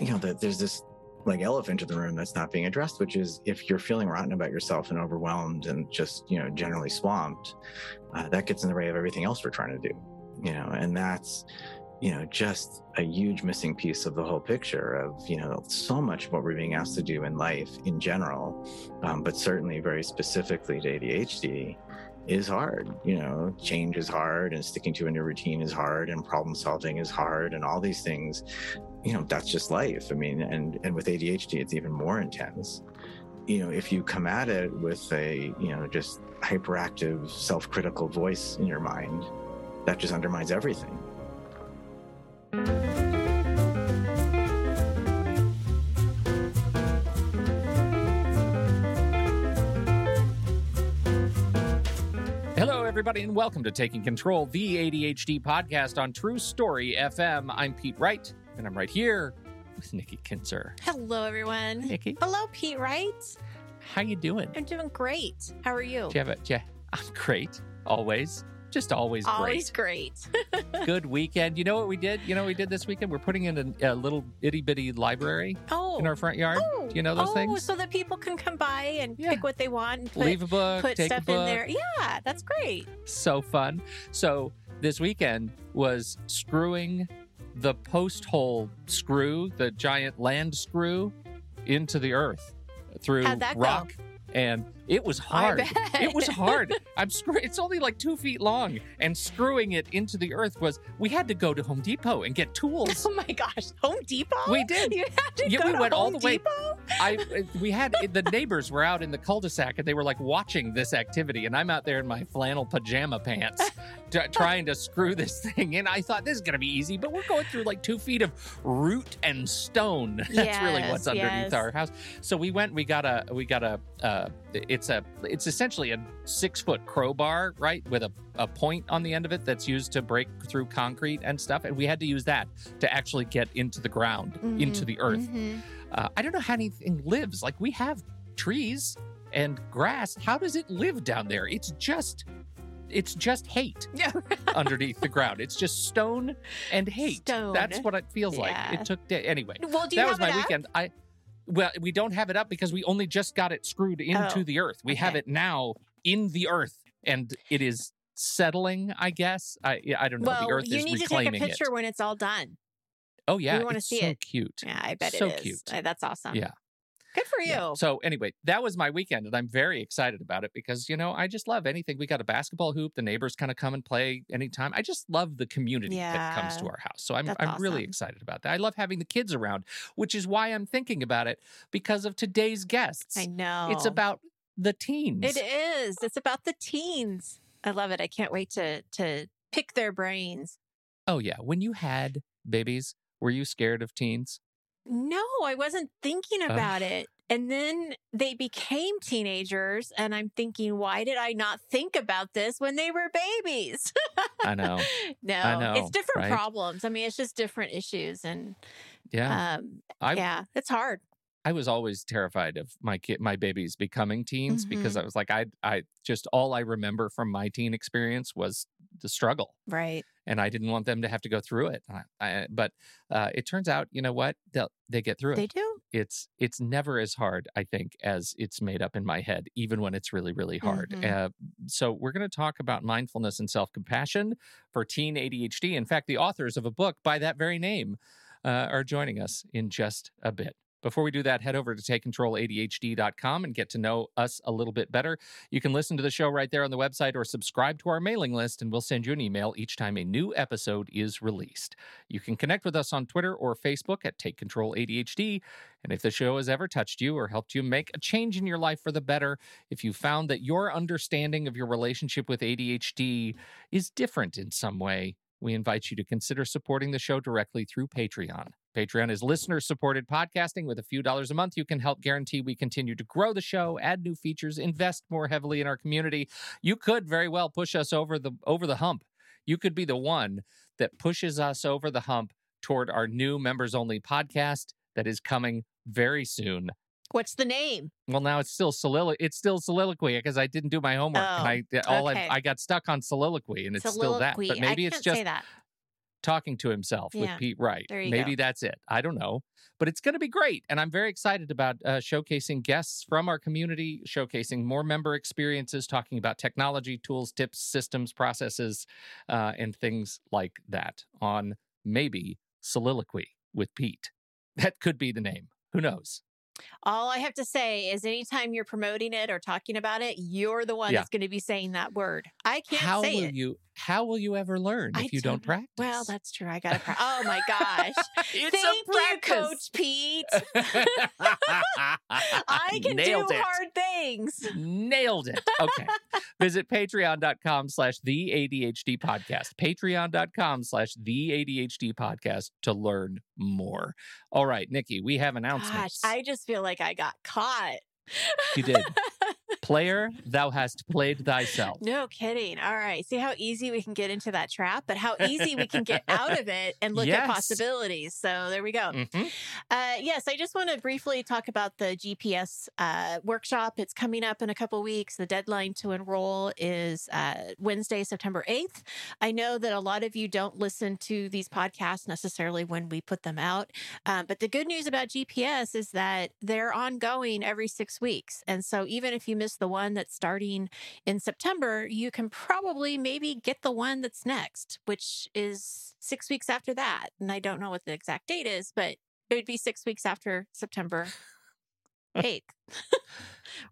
you know, that there's this like elephant in the room that's not being addressed, which is if you're feeling rotten about yourself and overwhelmed and just, you know, generally swamped, uh, that gets in the way of everything else we're trying to do, you know, and that's, you know, just a huge missing piece of the whole picture of, you know, so much of what we're being asked to do in life in general, um, but certainly very specifically to ADHD is hard. You know, change is hard and sticking to a new routine is hard and problem solving is hard and all these things, you know, that's just life. I mean, and and with ADHD it's even more intense. You know, if you come at it with a, you know, just hyperactive, self-critical voice in your mind, that just undermines everything. Everybody, and welcome to Taking Control, the ADHD podcast on True Story FM. I'm Pete Wright, and I'm right here with Nikki Kinzer. Hello, everyone. Nikki, Hello, Pete Wright. how you doing? I'm doing great. How are you? Do you have a? Yeah, I'm great. Always, just always, Always great. Always great. Good weekend. You know what we did? You know what we did this weekend? We're putting in a, a little itty bitty library oh. In our oh. front yard. oh. Do you know those oh, things? so that people can come by and Yeah. pick what they want and put, Leave a book, put stuff book. in there. Yeah, that's great. so fun. So this weekend was screwing the post hole screw, the giant land screw, into the earth through How'd go? rock. And it was hard. It was hard. I'm screw- It's only like two feet long, and screwing it into the earth was. We had to go to Home Depot and get tools. Oh my gosh, Home Depot? We did. You had to Yeah, go we to went all Home the way- Depot? I we had the neighbors were out in the cul-de-sac and they were like watching this activity, and I'm out there in my flannel pajama pants t- trying to screw this thing in. I thought this is gonna be easy, but we're going through like two feet of root and stone. That's really what's underneath yes. our house. So we went. We got a. We got a. Uh, it's a. It's essentially a six foot crowbar, right, with a, a point on the end of it that's used to break through concrete and stuff. And we had to use that to actually get into the ground, into Mhm, the earth. mhm. Uh, I don't know how anything lives. Like we have trees and grass. How does it live down there? It's just, it's just hate Yeah. underneath the ground. It's just stone and hate. Stone. That's what it feels like. It took day. Anyway, Well, do you that was my up? weekend. I well, we don't have it up because we only just got it screwed into Oh, the earth. We have it now in the earth, and it is settling. I guess. I I don't know. Well, the earth you is need to take a picture it. when it's all done. Oh yeah, we wanna it's see so it. cute. Yeah, I bet So it is. cute. Uh, That's awesome. Yeah. Good for you. Yeah. So anyway, that was my weekend, and I'm very excited about it because you know I just love anything. We got a basketball hoop. The neighbors kind of come and play anytime. I just love the community that comes to our house. So I'm That's I'm really excited about that. I love having the kids around, which is why I'm thinking about it because of today's guests. I know. It's about the teens. It is. It's about the teens. I love it. I can't wait to to pick their brains. Oh yeah, when you had babies, were you scared of teens? No, I wasn't thinking about it. And then they became teenagers, and I'm thinking, why did I not think about this when they were babies? I know. no, know, it's different right? problems. I mean, it's just different issues, and Yeah, um, I yeah, it's hard. I was always terrified of my kid, my babies becoming teens because Mhm. I was like, I, I just all I remember from my teen experience was the struggle, Right. and I didn't want them to have to go through it. I, I, but uh, it turns out, you know what? They they get through it. They do. It's it's never as hard, I think, as it's made up in my head, even when it's really really hard. Mhm. Uh, so we're going to talk about mindfulness and self compassion for teen ADHD. In fact, the authors of a book by that very name uh, are joining us in just a bit. Before we do that, head over to takecontroladhd.com and get to know us a little bit better. You can listen to the show right there on the website or subscribe to our mailing list, and we'll send you an email each time a new episode is released. You can connect with us on Twitter or Facebook at Take Control ADHD. And if the show has ever touched you or helped you make a change in your life for the better, if you found that your understanding of your relationship with ADHD is different in some way, we invite you to consider supporting the show directly through Patreon. Patreon is listener supported podcasting. With a few dollars a month, you can help guarantee we continue to grow the show, add new features, invest more heavily in our community. You could very well push us over the over the hump. You could be the one that pushes us over the hump toward our new members only podcast that is coming very soon. What's the name? Well, now it's still solilo- it's still soliloquy because I didn't do my homework and I all Oh, okay. I, I got stuck on soliloquy and it's still that. But maybe it's just talking to himself with Pete Wright. Maybe go. that's it. I don't know. But it's going to be great. And I'm very excited about uh, showcasing guests from our community, showcasing more member experiences, talking about technology, tools, tips, systems, processes, uh, and things like that on maybe Soliloquy with Pete. That could be the name. Who knows? All I have to say is anytime you're promoting it or talking about it, you're the one Yeah. that's going to be saying that word. I can't how say will it. you how will you ever learn if I you don't know. practice? Well, that's true. I got to practice. Oh my gosh. it's Thank a you. Coach Pete. I can Nailed do it. hard things. Nailed it. Okay. Visit patreon.com slash the ADHD podcast. Patreon.com slash the ADHD podcast to learn more. All right, Nikki, we have Gosh, announcements. I just feel like I got caught. You did. Player, thou hast played thyself. No kidding. All right. See how easy we can get into that trap, but how easy we can get out of it and look at possibilities. So there we go. Mhm. Uh, yes, I just want to briefly talk about the GPS uh, workshop. It's coming up in a couple weeks. The deadline to enroll is uh, Wednesday, September 8th. I know that a lot of you don't listen to these podcasts necessarily when we put them out. Um, but the good news about GPS is that they're ongoing every six weeks. And so even if you miss the one that's starting in September, you can probably maybe get the one that's next, which is six weeks after that. And I don't know what the exact date is, but it would be six weeks after September 8th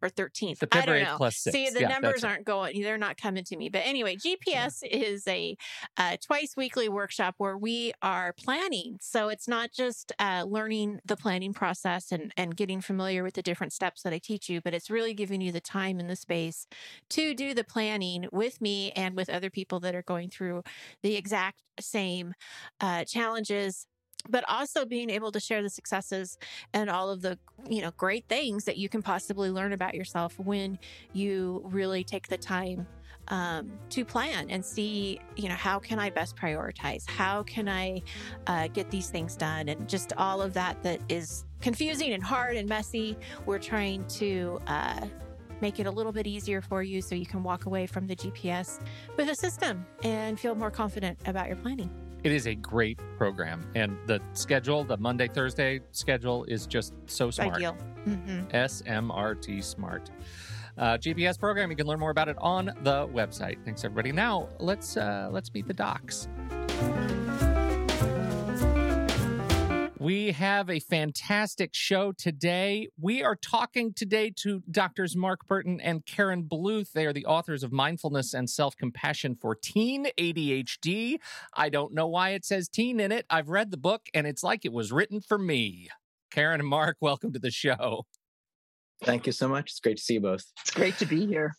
or 13th. I don't 8th know. plus six. See, the Yeah, numbers aren't going, they're not coming to me. But anyway, GPS is a uh, twice weekly workshop where we are planning. So it's not just uh, learning the planning process and, and getting familiar with the different steps that I teach you, but it's really giving you the time and the space to do the planning with me and with other people that are going through the exact same uh, challenges but also being able to share the successes and all of the you know great things that you can possibly learn about yourself when you really take the time um, to plan and see you know how can i best prioritize? How can i uh, get these things done? And just all of that that is confusing and hard and messy we're trying to uh, make it a little bit easier for you so you can walk away from the gps with a system and feel more confident about your planning It is a great program. And the schedule, the Monday, Thursday schedule is just so smart. ideal hmm SMRT Smart. Uh, GPS program. You can learn more about it on the website. Thanks, everybody. Now let's uh, let's meet the docs. We have a fantastic show today. We are talking today to doctors Mark Bertin and Karen Bluth. They are the authors of Mindfulness and Self Compassion for Teen ADHD. I don't know why it says teen in it. I've read the book and it's like it was written for me. Karen and Mark, welcome to the show. Thank you so much. It's great to see you both. It's great to be here.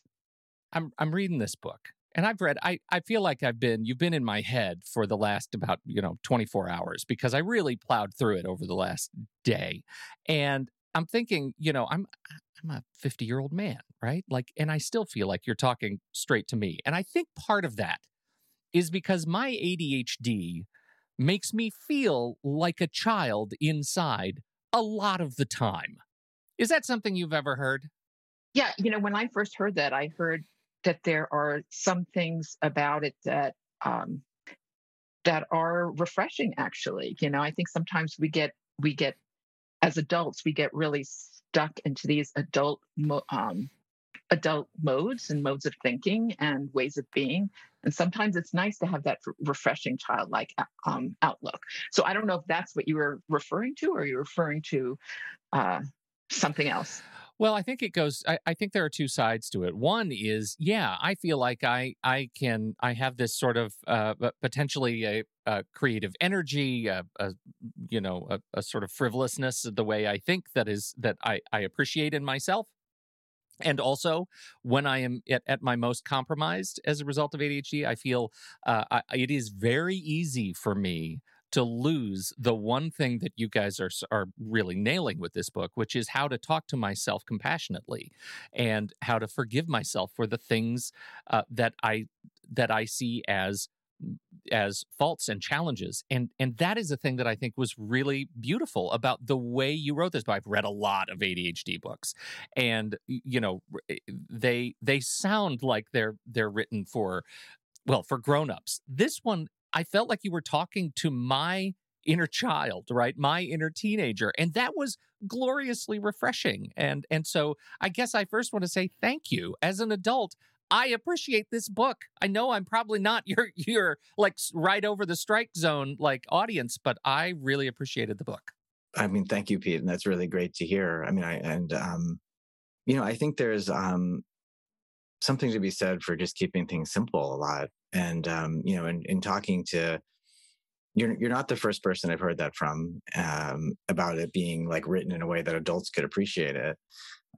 I'm I'm reading this book and I've read I I feel like I've been you've been in my head for the last about, you know, 24 hours because I really plowed through it over the last day. And I'm thinking, you know, I'm I'm a 50-year-old man, right? Like and I still feel like you're talking straight to me. And I think part of that is because my ADHD makes me feel like a child inside a lot of the time. Is that something you've ever heard? Yeah, you know, when I first heard that, I heard that there are some things about it that um, that are refreshing. Actually, you know, I think sometimes we get we get as adults we get really stuck into these adult um, adult modes and modes of thinking and ways of being. And sometimes it's nice to have that refreshing childlike um, outlook. So I don't know if that's what you were referring to, or you're referring to uh, something else. Well, I think it goes. I, I think there are two sides to it. One is, yeah, I feel like I I can I have this sort of uh, potentially a, a creative energy, a, a you know, a, a sort of frivolousness of the way I think that is that I I appreciate in myself. And also, when I am at, at my most compromised as a result of ADHD, I feel uh, I, it is very easy for me to lose the one thing that you guys are are really nailing with this book, which is how to talk to myself compassionately and how to forgive myself for the things uh, that I that I see as as faults and challenges. And and that is a thing that i think was really beautiful about the way you wrote this book. I've read a lot of adhd books and you know eh, they they sound like they're they're written for well for grown-ups. This one I felt like you were talking to my inner child, right? My inner teenager. And that was gloriously refreshing. And and so I guess I first want to say thank you. As an adult, I appreciate this book. I know I'm probably not your your like right over the strike zone like audience, but I really appreciated the book. I mean, thank you, Pete, and that's really great to hear. I mean, I and um, you know, I think there's um something to be said for just keeping things simple a lot. And um, you know, in, in talking to you're you're not the first person I've heard that from um, about it being like written in a way that adults could appreciate it.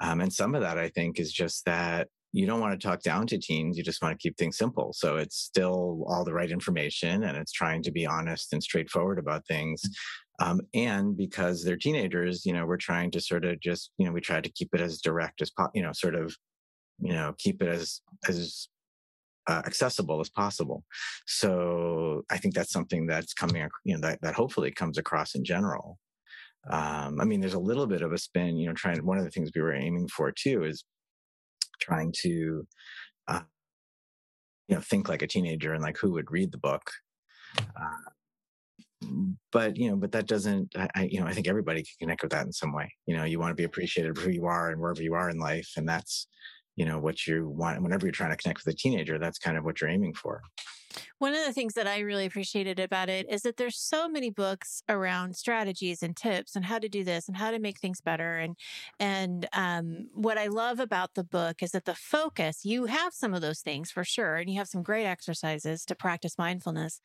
Um, and some of that I think is just that you don't want to talk down to teens. You just want to keep things simple. So it's still all the right information and it's trying to be honest and straightforward about things. Um, and because they're teenagers, you know, we're trying to sort of just, you know, we try to keep it as direct as, po- you know, sort of, you know, keep it as, as uh, accessible as possible. So I think that's something that's coming, you know, that, that hopefully comes across in general. Um, I mean, there's a little bit of a spin, you know, trying, one of the things we were aiming for too is trying to, uh, you know, think like a teenager and like who would read the book. Uh, but you know, but that doesn't. I, you know, I think everybody can connect with that in some way. You know, you want to be appreciated for who you are and wherever you are in life, and that's you know what you want whenever you're trying to connect with a teenager that's kind of what you're aiming for. One of the things that i really appreciated about it is that there's so many books around strategies and tips and how to do this and how to make things better and and um, what i love about the book is that the focus you have some of those things for sure and you have some great exercises to practice mindfulness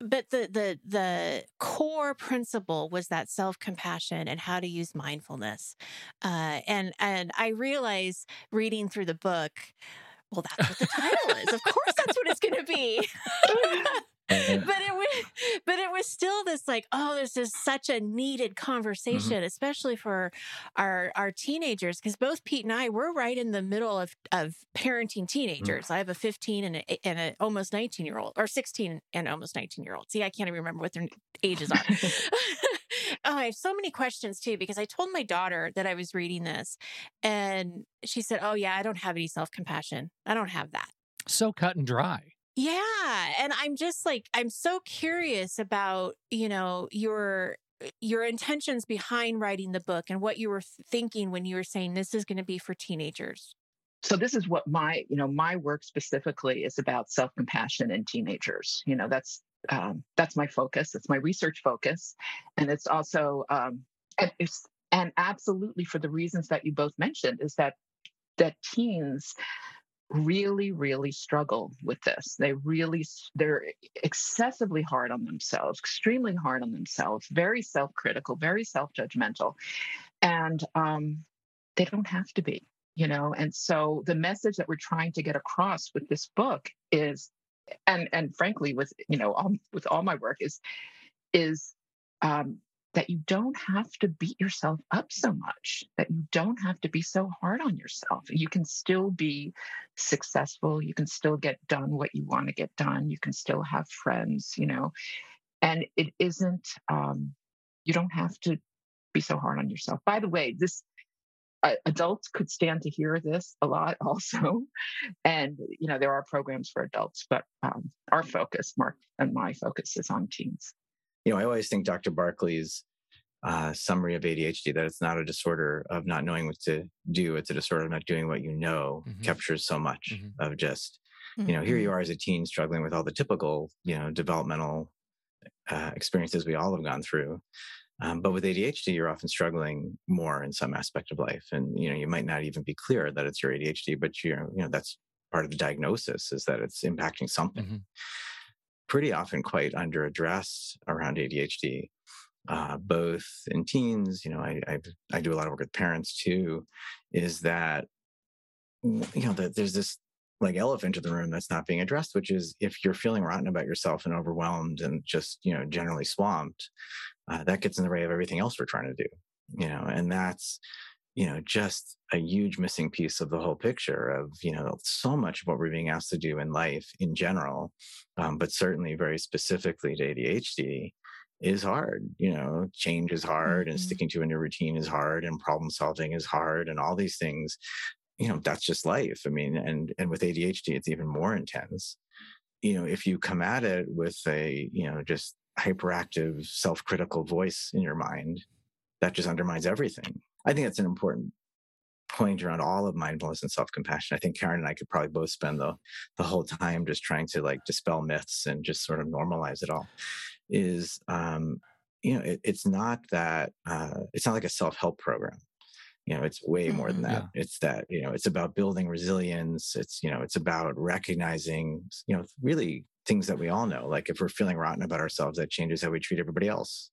but the the the core principle was that self compassion and how to use mindfulness, uh, and and I realize reading through the book, well, that's what the title is. Of course, that's what it's going to be. but it was but it was still this like oh this is such a needed mm-hmm. conversation mm-hmm. especially for our our teenagers because both pete and i we're right in the middle of of parenting mm. teenagers mm-hmm. i have a 15 and a, and a almost 19 year old or 16 and almost 19 year old see i can't even remember what their ages are oh, I have so many questions too because I told my daughter that I was reading this and she said, "Oh yeah, I don't have any self-compassion. I don't have that." So cut and dry. Yeah. And I'm just like, I'm so curious about, you know, your eh, your intentions behind writing the book and what you were thinking when you were saying this is going to be for teenagers so this is what my you know my work specifically is about self-compassion in teenagers you know that's um, that's my focus it's my research focus and it's also um, and it's and absolutely for the reasons that you both mentioned is that that teens really really struggle with this. They really they're excessively hard on themselves extremely hard on themselves very self-critical very self-judgmental and um, they don't have to be you know and so the message that we're trying to get across with this book is and and frankly with you know all, with all my work is is um, that you don't have to beat yourself up so much, that you don't have to be so hard on yourself. You can still be successful. You can still get done what you want to get done. You can still have friends, you know, and it isn't, um, you don't have to be so hard on yourself. By the way, this, adults could stand to hear this a lot also and you know there are programs for adults but um, our focus mark and my focus is on teens you know, I always think Dr. Barkley's uh, summary of ADHD that it's not a disorder of not knowing what to do; it's a disorder of not doing what you know. Mm-hmm. Captures so much mm-hmm. of just, mm-hmm. you know, here you mm-hmm. are as a teen struggling with all the typical, you know, developmental uh, experiences we all have gone through. Um, but with ADHD, you're often struggling more in some aspect of life, and you know, you might not even be clear that it's your ADHD, but you know, you know, that's part of the diagnosis is that it's impacting something. Mm-hmm pretty often quite under addressed around ADHD, uh, both in teens. You know, I, I, I do a lot of work with parents too. Is that you know that there's this like elephant in the room that's not being addressed, which is if you're feeling rotten about yourself and overwhelmed and just you know generally swamped, uh, that gets in the way of everything else we're trying to do. You know, and that's you know, just a huge missing piece of the whole picture of, you know, so much of what we're being asked to do in life in general, um, but certainly very specifically to ADHD is hard. You know, change is hard mm-hmm. and sticking to a new routine is hard and problem solving is hard and all these things, you know, that's just life. I mean, and, and with ADHD, it's even more intense. you know, if you come at it with a, you know, just hyperactive, self critical voice in your mind, that just undermines everything. I think that's an important point around all of mindfulness and self compassion. I think Karen and I could probably both spend the, the whole time just trying to like dispel myths and just sort of normalize it all. Is, um, you know, it, it's not that, uh, it's not like a self help program you know it's way more than mm-hmm, that yeah. it's that you know it's about building resilience it's you know it's about recognizing you know really things that we all know like if we're feeling rotten about ourselves that changes how we treat everybody else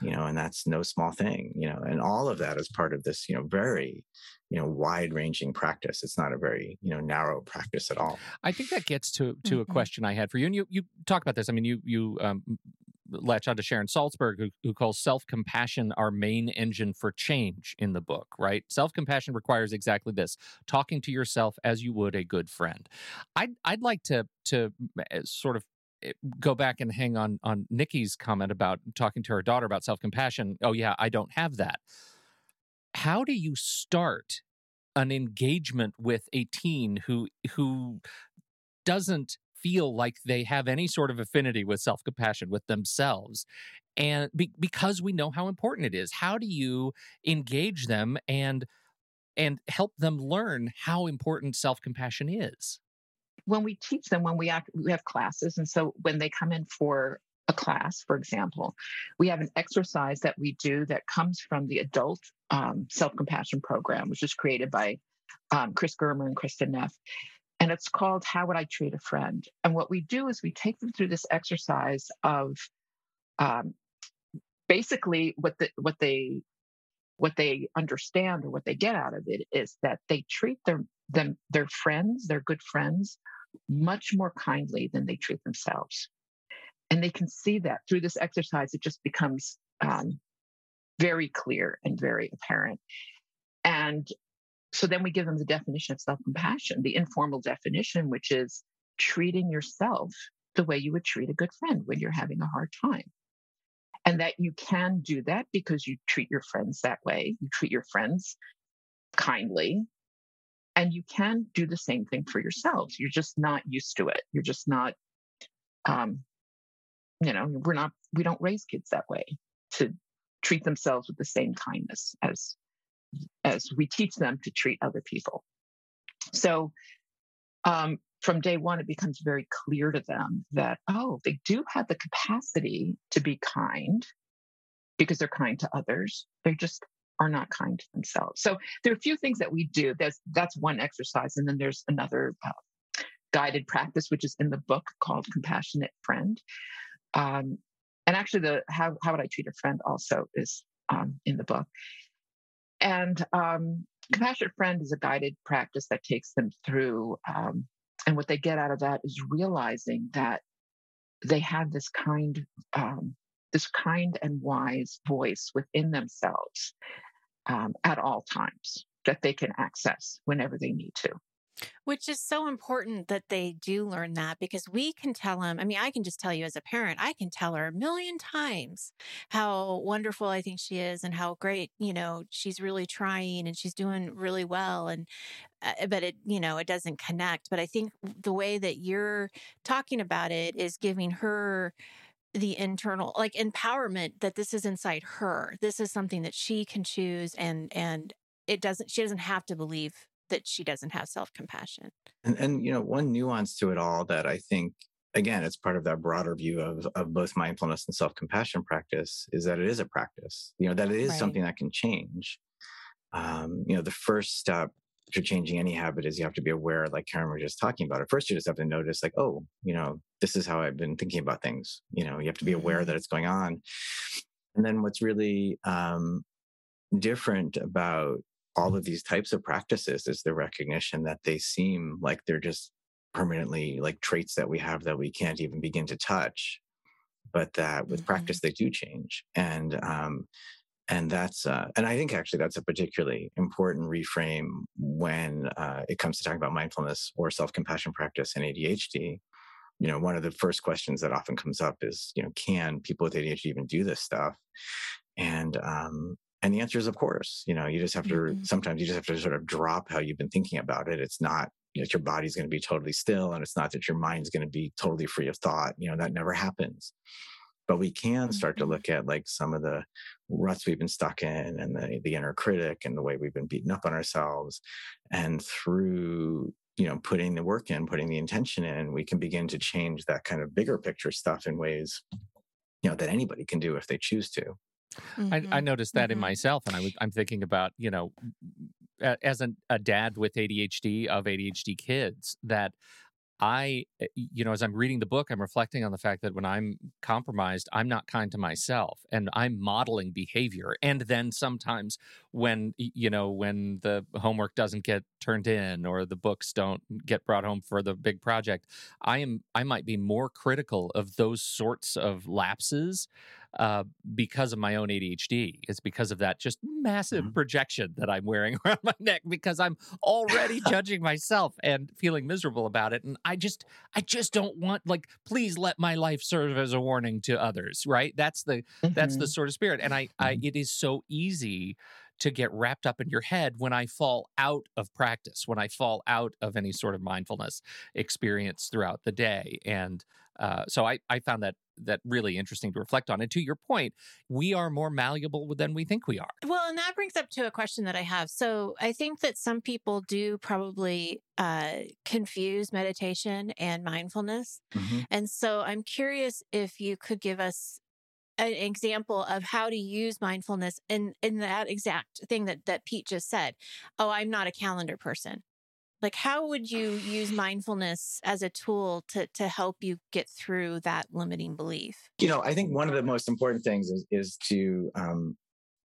you know and that's no small thing you know and all of that is part of this you know very you know wide ranging practice. It's not a very you know narrow practice at all. I think that gets to to mm-hmm. a question i had for you and you you talk about this. I mean you you um, latch on to Sharon Salzberg, who, who calls self compassion our main engine for change in the book, right? Self compassion requires exactly this talking to yourself as you would a good friend. I'd, I'd like to, to eh, sort of eh, go back and hang on on Nikki's comment about talking to her daughter about self compassion. Oh yeah, I don't have that. How do you start an engagement with a teen who who doesn't feel like they have any sort of affinity with self compassion with themselves. And be, because we know how important it is, how do you engage them and and help them learn how important self compassion is? When we teach them, when we act, we have classes, and so when they come in for a class, for example, we have an exercise that we do that comes from the adult um, self compassion program, which is created by um, Chris Germer and Kristin Neff and it's called How Would I Treat a Friend? And what we do is we take them through this exercise of um, basically what the what they what they understand or what they get out of it is that they treat their them their friends, their good friends, much more kindly than they treat themselves. And they can see that through this exercise, it just becomes um, very clear and very apparent. And so then we give them the definition of self compassion, the informal definition, which is treating yourself the way you would treat a good friend when you're having a hard time. And that you can do that because you treat your friends that way. You treat your friends kindly. And you can do the same thing for yourselves. You're just not used to it. You're just not, um, you know, we're not, we don't raise kids that way to treat themselves with the same kindness as as we teach them to treat other people. So um, from day one, it becomes very clear to them that, oh, they do have the capacity to be kind because they're kind to others. They just are not kind to themselves. So there are a few things that we do. That's that's one exercise, and then there's another uh, guided practice, which is in the book called Compassionate Friend. Um, and actually, the how how would I treat a friend also is um, in the book. And um, Compassionate Friend is a guided practice that takes them through. Um, and what they get out of that is realizing that they have this kind, um, this kind and wise voice within themselves um, at all times that they can access whenever they need to. Which is so important that they do learn that because we can tell them. I mean, I can just tell you as a parent, I can tell her a million times how wonderful I think she is and how great, you know, she's really trying and she's doing really well. And, uh, but it, you know, it doesn't connect. But I think the way that you're talking about it is giving her the internal like empowerment that this is inside her this is something that she can choose and and it doesn't she doesn't have to believe that she doesn't have self compassion. And, and, you know, one nuance to it all that I think, again, it's part of that broader view of, of both mindfulness and self compassion practice is that it is a practice, you know, that it is right. something that can change. Um, you know, the first step to changing any habit is you have to be aware, like Karen was just talking about. At first, you just have to notice, like, oh, you know, this is how I've been thinking about things. You know, you have to be aware mm-hmm. that it's going on. And then what's really um, different about all of these types of practices is the recognition that they seem like they're just permanently like traits that we have that we can't even begin to touch but that with mm-hmm. practice they do change and um and that's uh, and i think actually that's a particularly important reframe when uh, it comes to talking about mindfulness or self-compassion practice and adhd you know one of the first questions that often comes up is you know can people with adhd even do this stuff and um and the answer is, of course, you know, you just have to, mm-hmm. sometimes you just have to sort of drop how you've been thinking about it. It's not you know, your body's going to be totally still and it's not that your mind's going to be totally free of thought you know that never happens but we can start to Mhm. look at like some of the ruts we've been stuck in and the, the inner critic and the way we've been beaten up on ourselves and through you know putting the work in putting the intention in we can begin to change that kind of bigger picture stuff in ways you know that anybody can do if they choose to I, I Mhm. noticed that in Mhm. myself, and I was, I'm thinking about you know, as an, a dad with ADHD of ADHD kids, that I, uh, you know, as I'm reading the book, I'm reflecting on the fact that when I'm compromised, I'm not kind to myself, and I'm modeling behavior. And then sometimes when you know when the homework doesn't get turned in or the books don't get brought home for the big project, I am I might be more critical of those sorts of lapses uh, because of my own ADHD. It's because of that just massive Mhm. projection that I'm wearing around my neck because I'm already judging myself and feeling miserable about it. And I just, I just don't want like, please let my life serve as a warning to others. Right? That's the that's the Mhm. sort of spirit. And I, I, Mhm. it is so easy to get wrapped up in your head when I fall out of practice, when I fall out of any sort of mindfulness experience throughout the day. And uh, so I, I found that that really interesting to reflect on. And to your point, we are more malleable than we think we are. Well, and that brings up to a question that I have. So I think that some people do probably uh, confuse meditation and mindfulness. And so I'm curious if you could give us an example of how to use mindfulness in, in that exact thing that, that Pete just said. Oh, I'm not a calendar person. Like, how would you use mindfulness as a tool to, to help you get through that limiting belief? you know i think one of the most important things is is to um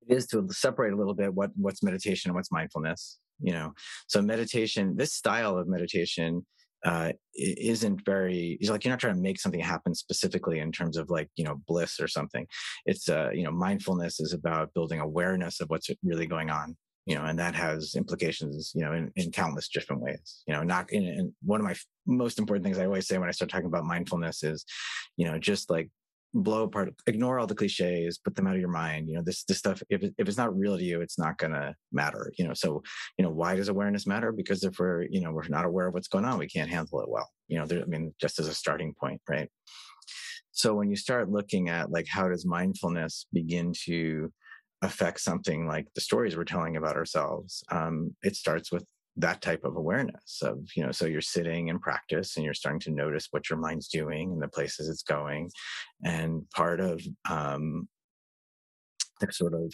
is to separate a little bit what what's meditation and what's mindfulness you know? So meditation this style of meditation uh isn't very it's like you're not trying to make something happen specifically in terms of like you know bliss or something. It's uh you know mindfulness is about building awareness of what's really going on you know and that has implications you know in, in countless different ways you know not in, in one of my f- most important things i always say when i start talking about mindfulness is you know just like blow apart ignore all the cliches put them out of your mind you know this this stuff if, if it's not real to you it's not gonna matter you know so you know why does awareness matter? Because if we're you know we're not aware of what's going on we can't handle it well you know there, i mean just as a starting point right? So when you start looking at like how does mindfulness begin to affect something like the stories we're telling about ourselves um, it starts with that type of awareness of you know so you're sitting in practice and you're starting to notice what your mind's doing and the places it's going. And part of um the sort of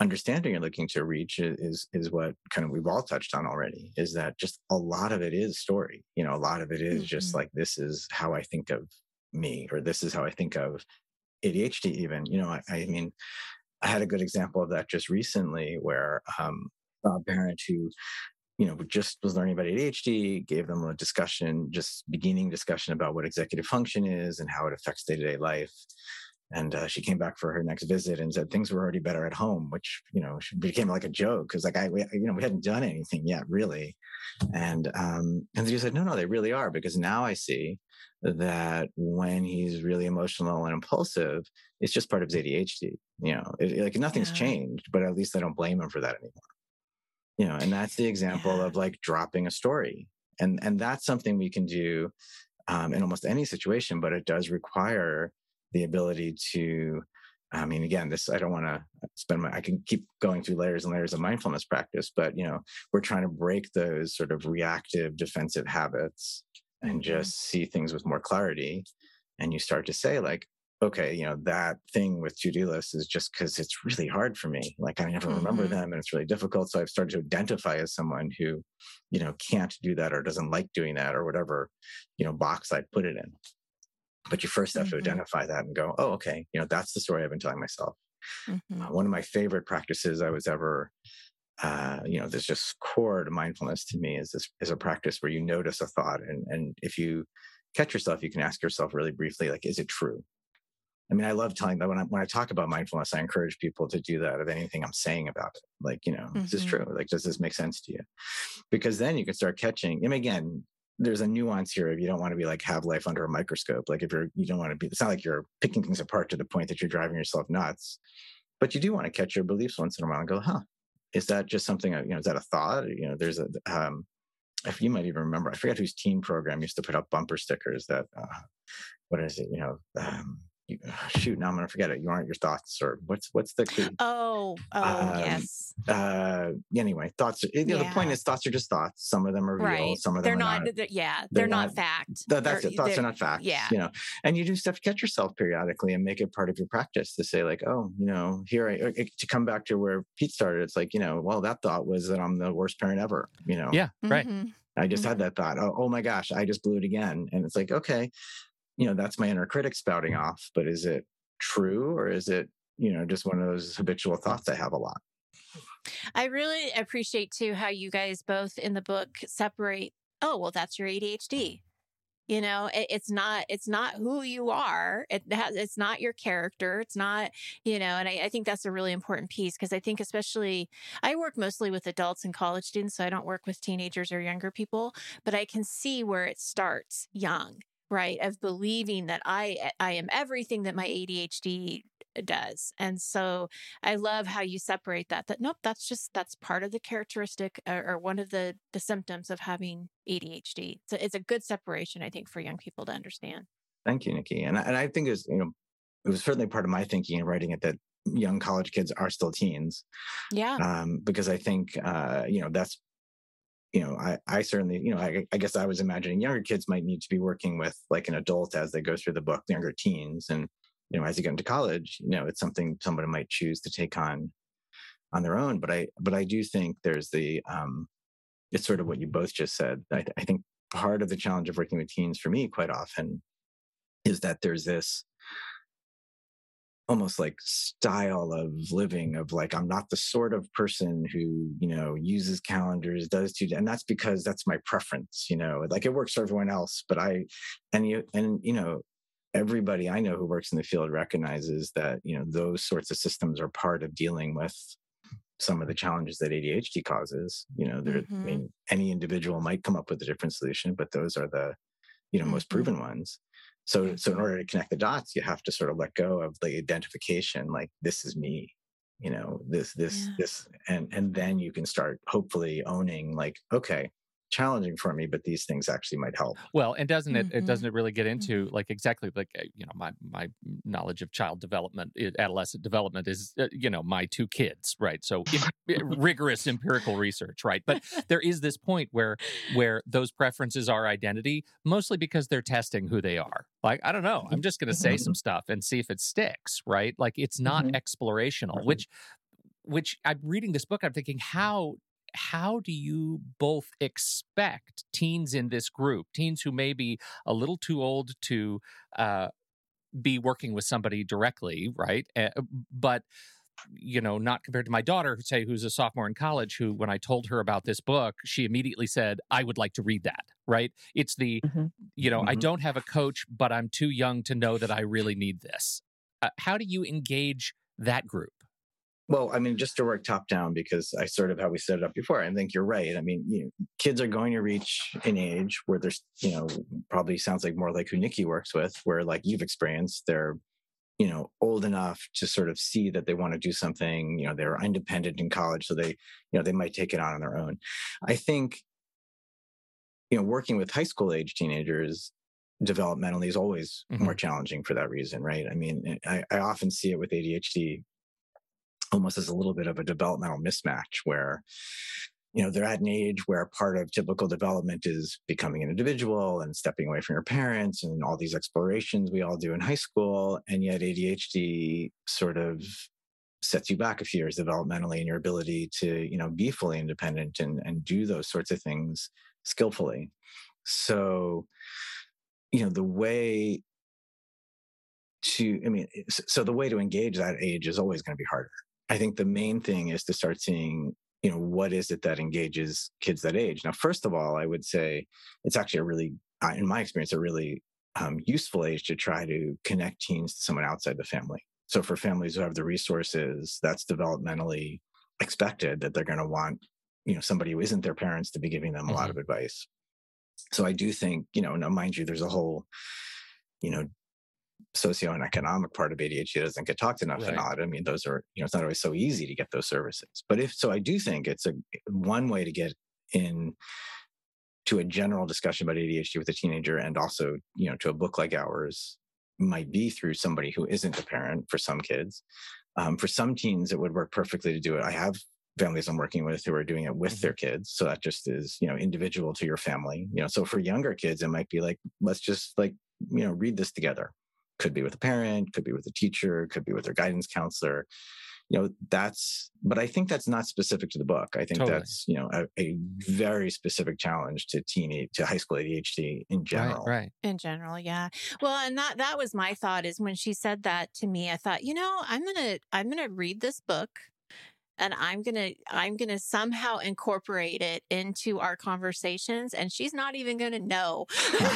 understanding you're looking to reach is is what kind of we've all touched on already is that just a lot of it is story. You know a lot of it is just Mhm. like this is how i think of me or this is how i think of adhd even. You know i, I mean i had a good example of that just recently where um a parent who you know, just was learning about ADHD, gave them a discussion, just beginning discussion about what executive function is and how it affects day to day life. And uh, she came back for her next visit and said things were already better at home, which you know became like a joke because like I, we, you know, we hadn't done anything yet really. And um, and she said, no, no, they really are because now I see that when he's really emotional and impulsive, it's just part of his ADHD. You know, it, like nothing's Yeah. changed, but at least I don't blame him for that anymore you know and that's the example Yeah. of like dropping a story and and that's something we can do um, in almost any situation but it does require the ability to i mean again this i don't want to spend my i can keep going through layers and layers of mindfulness practice but you know we're trying to break those sort of reactive defensive habits and Mhm. just see things with more clarity and you start to say like okay you know that thing with to-do lists is just because it's really hard for me like i never remember Mhm. them and it's really difficult so i've started to identify as someone who you know can't do that or doesn't like doing that or whatever you know box i put it in but you first have to Mhm. identify that and go oh okay you know that's the story i've been telling myself Mhm. uh, one of my favorite practices I was ever, uh, you know, there's just core to mindfulness to me is this is a practice where you notice a thought and and if you catch yourself, you can ask yourself really briefly, like, is it true? I mean, I love telling that when I when I talk about mindfulness, I encourage people to do that of anything I'm saying about it. Like, you know, is this Mhm. true? Like, does this make sense to you? Because then you can start catching. And again, there's a nuance here if you don't want to be like have life under a microscope. Like if you're you don't want to be. It's not like you're picking things apart to the point that you're driving yourself nuts but you do want to catch your beliefs once in a while and go, huh, is that just something, you know, is that a thought? You know, there's a, um, if you might even remember, I forget whose teen program used to put up bumper stickers that, uh, what is it? You know, um, you, shoot, now I'm gonna forget it. You aren't your thoughts, or what's what's the oh oh um, yes. Uh, anyway, thoughts. You know, yeah. The point is, thoughts are just thoughts. Some of them are real. Right. Some of them they're not. not. yeah, they're, they're not, not, fact. Th- that's they're, it. Thoughts are not facts. Yeah, you know, and you do stuff to catch yourself periodically and make it part of your practice to say like, oh, you know, here I to come back to where Pete started. It's like, you know, well, that thought was that I'm the worst parent ever. You know. Yeah. Right. Mm-hmm. I just mm-hmm. had that thought. Oh, oh my gosh, I just blew it again. And it's like, okay, you know, that's my inner critic spouting mm. off. But is it true or is it, you know, just one of those habitual thoughts I have a lot? I really appreciate too how you guys both in the book separate, oh, well, that's your ADHD you know it, it's not it's not who you are it has it's not your character it's not you know and i, I think that's a really important piece because i think especially i work mostly with adults and college students so i don't work with teenagers or younger people but i can see where it starts young right of believing that i i am everything that my adhd does. And so I love how you separate that, that nope, that's just, that's part of the characteristic or, or one of the, the symptoms of having ADHD. So it's a good separation, I think, for young people to understand. Thank you, Nikki. And, and I think it's, you know, it was certainly part of my thinking in writing it that young college kids are still teens. Yeah. Um, because I think, uh, you know, that's you know, I, I certainly, you know, I, I, guess I was imagining younger kids might need to be working with like an adult as they go through the book, younger teens. And you know as you get into college you know it's something somebody might choose to take on on their own but i but i do think there's the um it's sort of what you both just said I, I think part of the challenge of working with teens for me quite often is that there's this almost like style of living of like i'm not the sort of person who you know uses calendars does to and that's because that's my preference you know like it works for everyone else but i and you and you know everybody I know who works in the field recognizes that you know those sorts of systems are part of dealing with some of the challenges that ADHD causes. You know, there, mm-hmm. I mean, any individual might come up with a different solution, but those are the you know mm-hmm. most proven ones. So, so in order to connect the dots, you have to sort of let go of the identification, like this is me, you know, this, this, yeah. this, and and then you can start hopefully owning, like, okay, challenging for me but these things actually might help. Well and doesn't it, mm-hmm. it doesn't it really get into mm-hmm. like exactly like uh, you know my my knowledge of child development adolescent development is uh, you know my two kids right? So rigorous empirical research right? But there is this point where where those preferences are identity mostly because they're testing who they are. Like i don't know i'm just going to say some stuff and see if it sticks right? Like it's not mm-hmm. explorational which which I'm reading this book, I'm thinking, how how do you both expect teens in this group, teens who may be a little too old to uh, be working with somebody directly, right? Uh, but you know, not compared to my daughter, say, who's a sophomore in college, who, when I told her about this book, she immediately said, I would like to read that, right? It's the, mm-hmm. you know, mm-hmm. I don't have a coach, but I'm too young to know that I really need this. Uh, how do you engage that group? Well, I mean, just to work top down, because I sort of how we set it up before. I think you're right. I mean, you know, kids are going to reach an age where there's, you know, probably sounds like more like who Nikki works with, where like you've experienced, they're, you know, old enough to sort of see that they want to do something. You know, they're independent in college, so they, you know, they might take it on on their own. I think, you know, working with high school age teenagers developmentally is always mm-hmm. more challenging for that reason, right? I mean, I, I often see it with ADHD almost as a little bit of a developmental mismatch where you know they're at an age where part of typical development is becoming an individual and stepping away from your parents and all these explorations we all do in high school and yet adhd sort of sets you back a few years developmentally in your ability to you know be fully independent and and do those sorts of things skillfully. So you know the way to i mean so the way to engage that age is always going to be harder I think the main thing is to start seeing, you know, what is it that engages kids that age. Now, first of all, I would say it's actually a really, in my experience, a really um, useful age to try to connect teens to someone outside the family. So for families who have the resources, that's developmentally expected that they're going to want, you know, somebody who isn't their parents to be giving them a mm-hmm. lot of advice. So I do think, you know, now mind you, there's a whole, you know, socio and economic part of ADHD doesn't get talked enough right. not. I mean, those are, you know, it's not always so easy to get those services. But if so, I do think it's a one way to get in to a general discussion about ADHD with a teenager and also, you know, to a book like ours might be through somebody who isn't a parent for some kids. Um, for some teens, it would work perfectly to do it. I have families I'm working with who are doing it with mm-hmm. their kids. So that just is, you know, individual to your family. You know, so for younger kids, it might be like, let's just like, you know, read this together. Could be with a parent, could be with a teacher, could be with their guidance counselor. You know, that's, but I think that's not specific to the book. I think totally. that's, you know, a, a, very specific challenge to teen, to high school ADHD in general. Right, right. In general, yeah. Well, and that, that was my thought is when she said that to me, I thought, you know, I'm going to, I'm going to read this book and I'm going to I'm going to somehow incorporate it into our conversations and she's not even going to know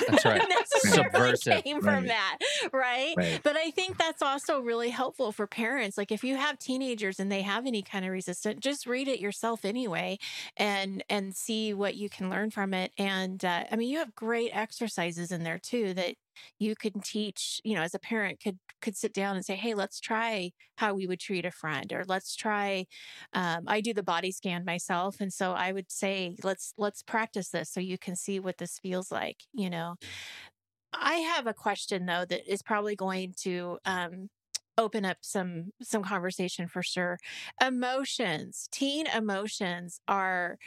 that's right Subversive. came from that right? right but I think that's also really helpful for parents like if you have teenagers and they have any kind of resistance just read it yourself anyway and and see what you can learn from it and uh, I mean you have great exercises in there too that you could teach you know as a parent could could sit down and say hey let's try how we would treat a friend or let's try um, i do the body scan myself and so i would say let's let's practice this so you can see what this feels like you know? I have a question though that is probably going to um, open up some some conversation for sure. Emotions teen emotions are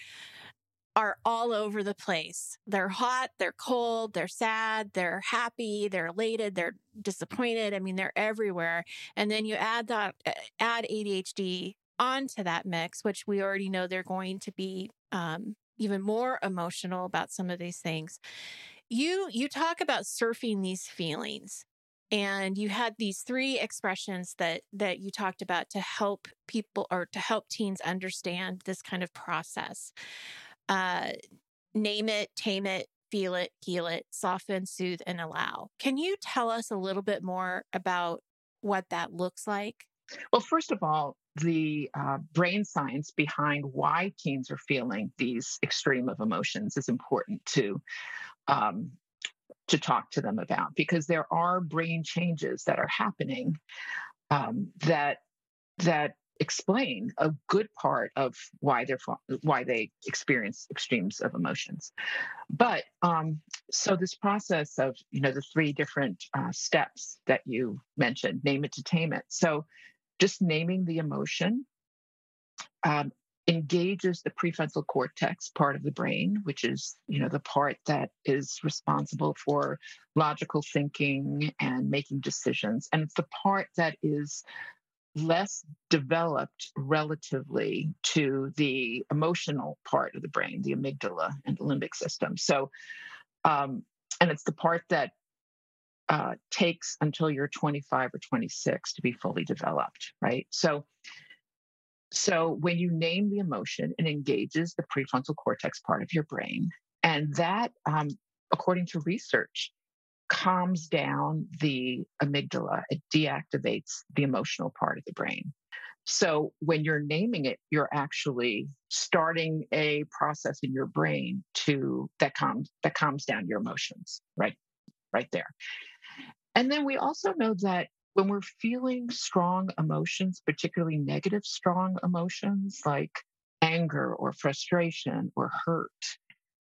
are all over the place. They're hot, they're cold, they're sad, they're happy, they're elated, they're disappointed. I mean, they're everywhere. And then you add that add ADHD onto that mix, which we already know they're going to be um, even more emotional about some of these things. You you talk about surfing these feelings and you had these three expressions that that you talked about to help people or to help teens understand this kind of process uh, name it, tame it, feel it, heal it, soften, soothe, and allow. Can you tell us a little bit more about what that looks like? Well, first of all, the uh, brain science behind why teens are feeling these extreme of emotions is important to um, to talk to them about because there are brain changes that are happening um, that that explain a good part of why they're why they experience extremes of emotions. But um, so this process of you know the three different uh, steps that you mentioned name it to tame it. So just naming the emotion um, engages the prefrontal cortex part of the brain which is you know the part that is responsible for logical thinking and making decisions. And it's the part that is less developed relatively to the emotional part of the brain, the amygdala and the limbic system. So, um, and it's the part that uh, takes until you're 25 or 26 to be fully developed, right? So, so when you name the emotion, it engages the prefrontal cortex part of your brain, and that, um, according to research, calms down the amygdala, it deactivates the emotional part of the brain. So when you're naming it, you're actually starting a process in your brain to that calms that calms down your emotions, right? Right there. And then we also know that when we're feeling strong emotions, particularly negative strong emotions like anger or frustration or hurt,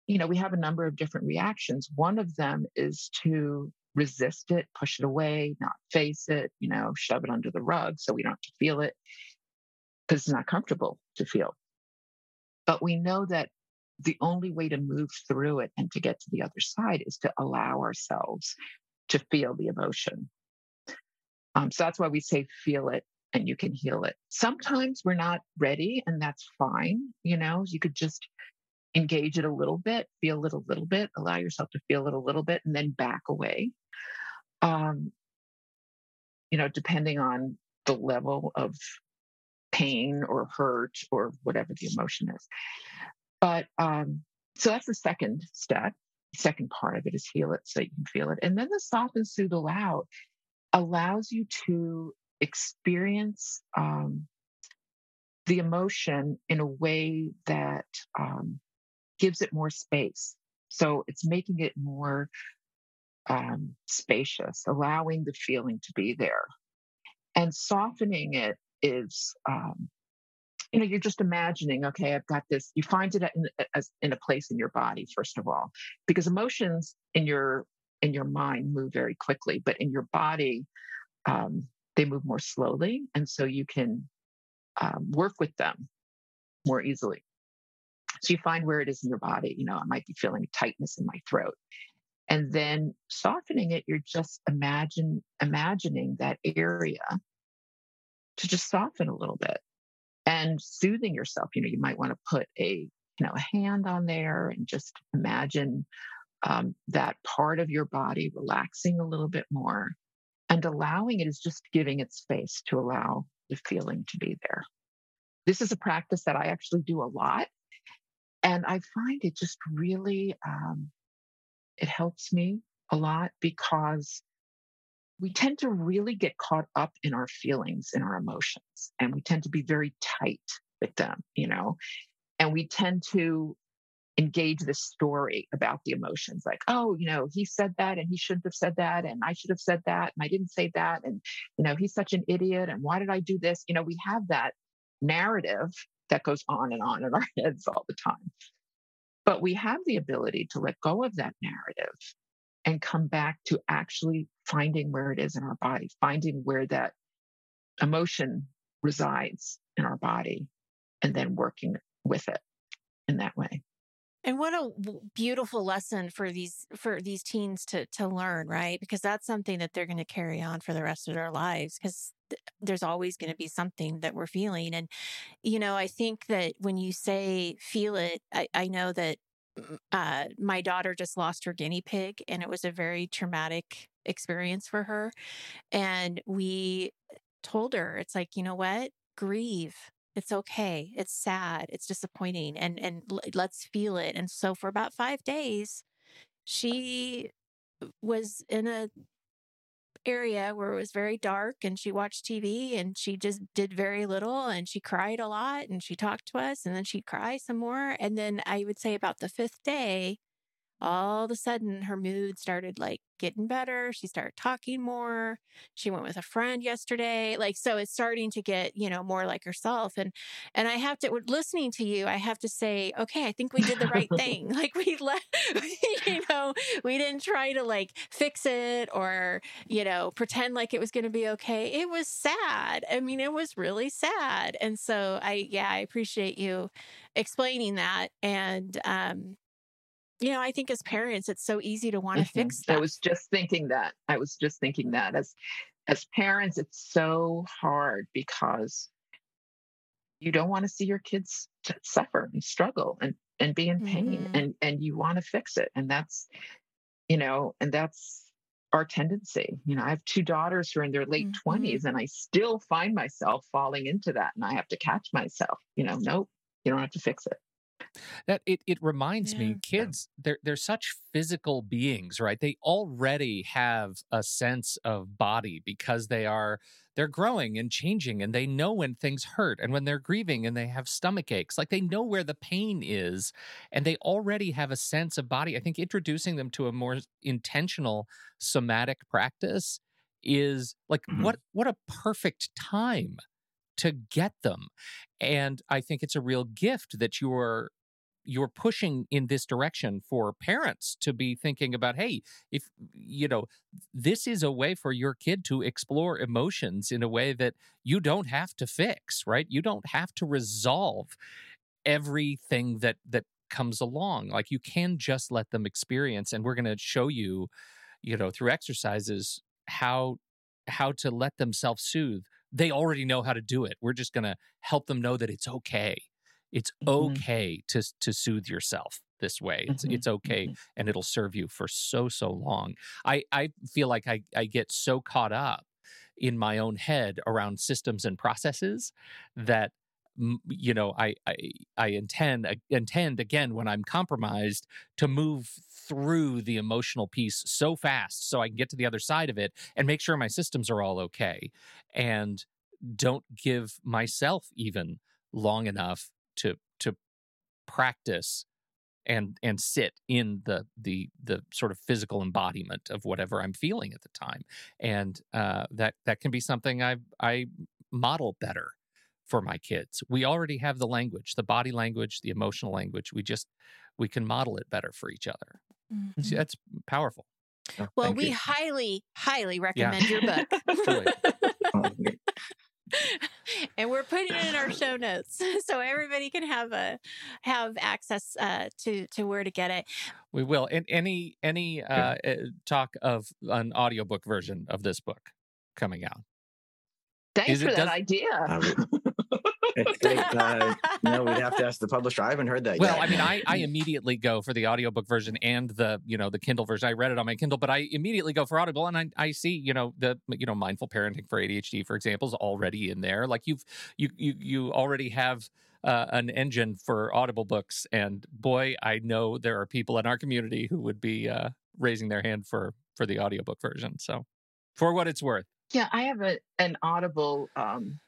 you know, we have a number of different reactions. One of them is to resist it, push it away, not face it, you know, shove it under the rug so we don't have to feel it because it's not comfortable to feel. But we know that the only way to move through it and to get to the other side is to allow ourselves to feel the emotion. Um, so that's why we say feel it and you can heal it. Sometimes we're not ready, and that's fine. You know, you could just engage it a little bit, feel it a little bit, allow yourself to feel it a little bit, and then back away. Um, you know, depending on the level of pain or hurt or whatever the emotion is. But um, so that's the second step. Second part of it is heal it so you can feel it. And then the soften, soothe, allow allows you to experience um, the emotion in a way that um, gives it more space. So it's making it more um, spacious, allowing the feeling to be there. And softening it is um, you know you're just imagining okay i've got this you find it in, in a place in your body first of all because emotions in your in your mind move very quickly but in your body um, they move more slowly and so you can um, work with them more easily so you find where it is in your body you know i might be feeling tightness in my throat and then softening it you're just imagine imagining that area to just soften a little bit and soothing yourself. You know, you might want to put a you know a hand on there and just imagine um, that part of your body relaxing a little bit more and allowing it is just giving it space to allow the feeling to be there. This is a practice that I actually do a lot, and I find it just really um, it helps me a lot because we tend to really get caught up in our feelings and our emotions and we tend to be very tight with them you know? And we tend to engage the story about the emotions like oh you know he said that and he shouldn't have said that and i should have said that and i didn't say that and you know he's such an idiot and why did i do this? You know we have that narrative that goes on and on in our heads all the time but we have the ability to let go of that narrative and come back to actually finding where it is in our body, finding where that emotion resides in our body, and then working with it in that way. And what a beautiful lesson for these for these teens to to learn, right? Because that's something that they're going to carry on for the rest of their lives because there's always going to be something that we're feeling and you know, I think that when you say feel it, I, I know that uh, my daughter just lost her guinea pig and it was a very traumatic experience for her. And we told her, it's like, you know what? Grieve. It's okay. It's sad. It's disappointing and, and let's feel it. And so for about five days, she was in a area where it was very dark and she watched TV and she just did very little and she cried a lot and she talked to us and then she'd cry some more. And then I would say about the fifth day, all of a sudden her mood started like getting better. She started talking more. She went with a friend yesterday. Like, so it's starting to get, you know, more like herself. And, and I have to, listening to you, I have to say, okay, I think we did the right thing. like we let, you know, we didn't try to like fix it or, you know, pretend like it was going to be okay. It was sad. I mean, it was really sad. And so I, yeah, I appreciate you explaining that. And, um, you know, I think as parents, it's so easy to want to mm-hmm. fix that. I was just thinking that. I was just thinking that as as parents, it's so hard because you don't want to see your kids suffer and struggle and and be in pain mm-hmm. and and you want to fix it and that's you know and that's our tendency you know i have two daughters who are in their late mm-hmm. 20s and i still find myself falling into that and i have to catch myself you know nope you don't have to fix it that it it reminds yeah. me kids they're they're such physical beings right they already have a sense of body because they are they're growing and changing and they know when things hurt and when they're grieving and they have stomach aches like they know where the pain is and they already have a sense of body i think introducing them to a more intentional somatic practice is like mm-hmm. what what a perfect time to get them and i think it's a real gift that you're you're pushing in this direction for parents to be thinking about hey if you know this is a way for your kid to explore emotions in a way that you don't have to fix right? You don't have to resolve everything that that comes along. Like you can just let them experience and we're going to show you you know through exercises how how to let them self soothe. They already know how to do it. We're just going to help them know that it's okay it's mm-hmm. okay to to soothe yourself this way. It's mm-hmm. it's okay mm-hmm. and it'll serve you for so so long. I I feel like I I get so caught up in my own head around systems and processes that you know I I I intend I intend again when I'm compromised to move through the emotional piece so fast so I can get to the other side of it and make sure my systems are all okay and don't give myself even long enough practice and and sit in the the the sort of physical embodiment of whatever I'm feeling at the time, and uh, that that can be something I I model better for my kids. We already have the language, the body language, the emotional language. We just we can model it better for each other. Mhm. See, That's powerful. Oh, Well, thank we you. highly, highly recommend your book. Truly. And we're putting it in our show notes so everybody can have a have access uh, to to where to get it. We will. And any any uh, uh, talk of an audiobook version of this book coming out. Thanks Is it for that does- idea. I would- uh, no, we'd have to ask the publisher. I haven't heard that Well, yet. I mean, I, I immediately go for the audiobook version and the you know the Kindle version. I read it on my Kindle, but I immediately go for Audible, and I, I see you know the you know mindful parenting for ADHD, for example, is already in there. Like you've you you you already have uh, an engine for Audible books, and boy, I know there are people in our community who would be uh, raising their hand for for the audiobook version. So, for what it's worth, Yeah, I have a an Audible um,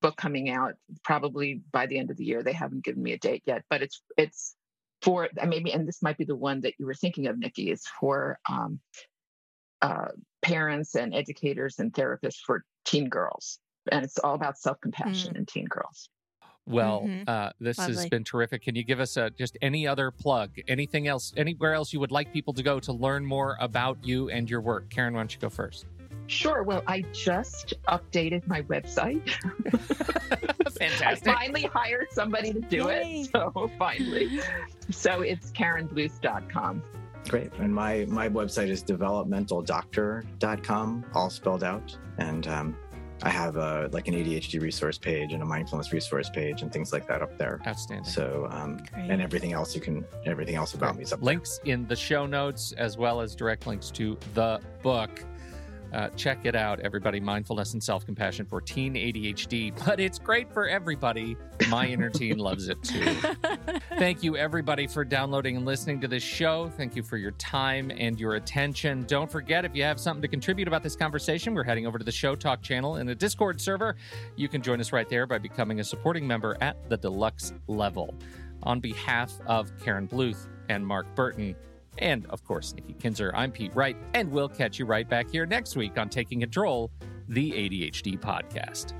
book coming out probably by the end of the year. They haven't given me a date yet, but it's it's for uh, maybe, and this might be the one that you were thinking of, Nikki. Is for um, uh, parents and educators and therapists for teen girls, and it's all about self compassion in teen girls. Well, Mhm. uh, this has been terrific. Can you give us a, just any other plug? Anything else? Anywhere else you would like people to go to learn more about you and your work? Karen, why don't you go first? Sure. Well, I just updated my website. Fantastic. I Fantastic. finally hired somebody to do Yay. it. So finally. So it's KarenBluth.com. Great. And my my website is developmentaldoctor.com, all spelled out. And um, I have a like an ADHD resource page and a mindfulness resource page and things like that up there. Outstanding. So um, and everything else you can everything else about me is up there. Links in the show notes, as well as direct links to the book. Uh, check it out, everybody. Mindfulness and self compassion for teen ADHD, but it's great for everybody. My inner teen loves it too. Thank you, everybody, for downloading and listening to this show. Thank you for your time and your attention. Don't forget, if you have something to contribute about this conversation, we're heading over to the Show Talk channel in the Discord server. You can join us right there by becoming a supporting member at the deluxe level. On behalf of Karen Bluth and Mark Bertin, and of course, Nikki Kinzer, I'm Pete Wright, and we'll catch you right back here next week on Taking Control, the ADHD podcast.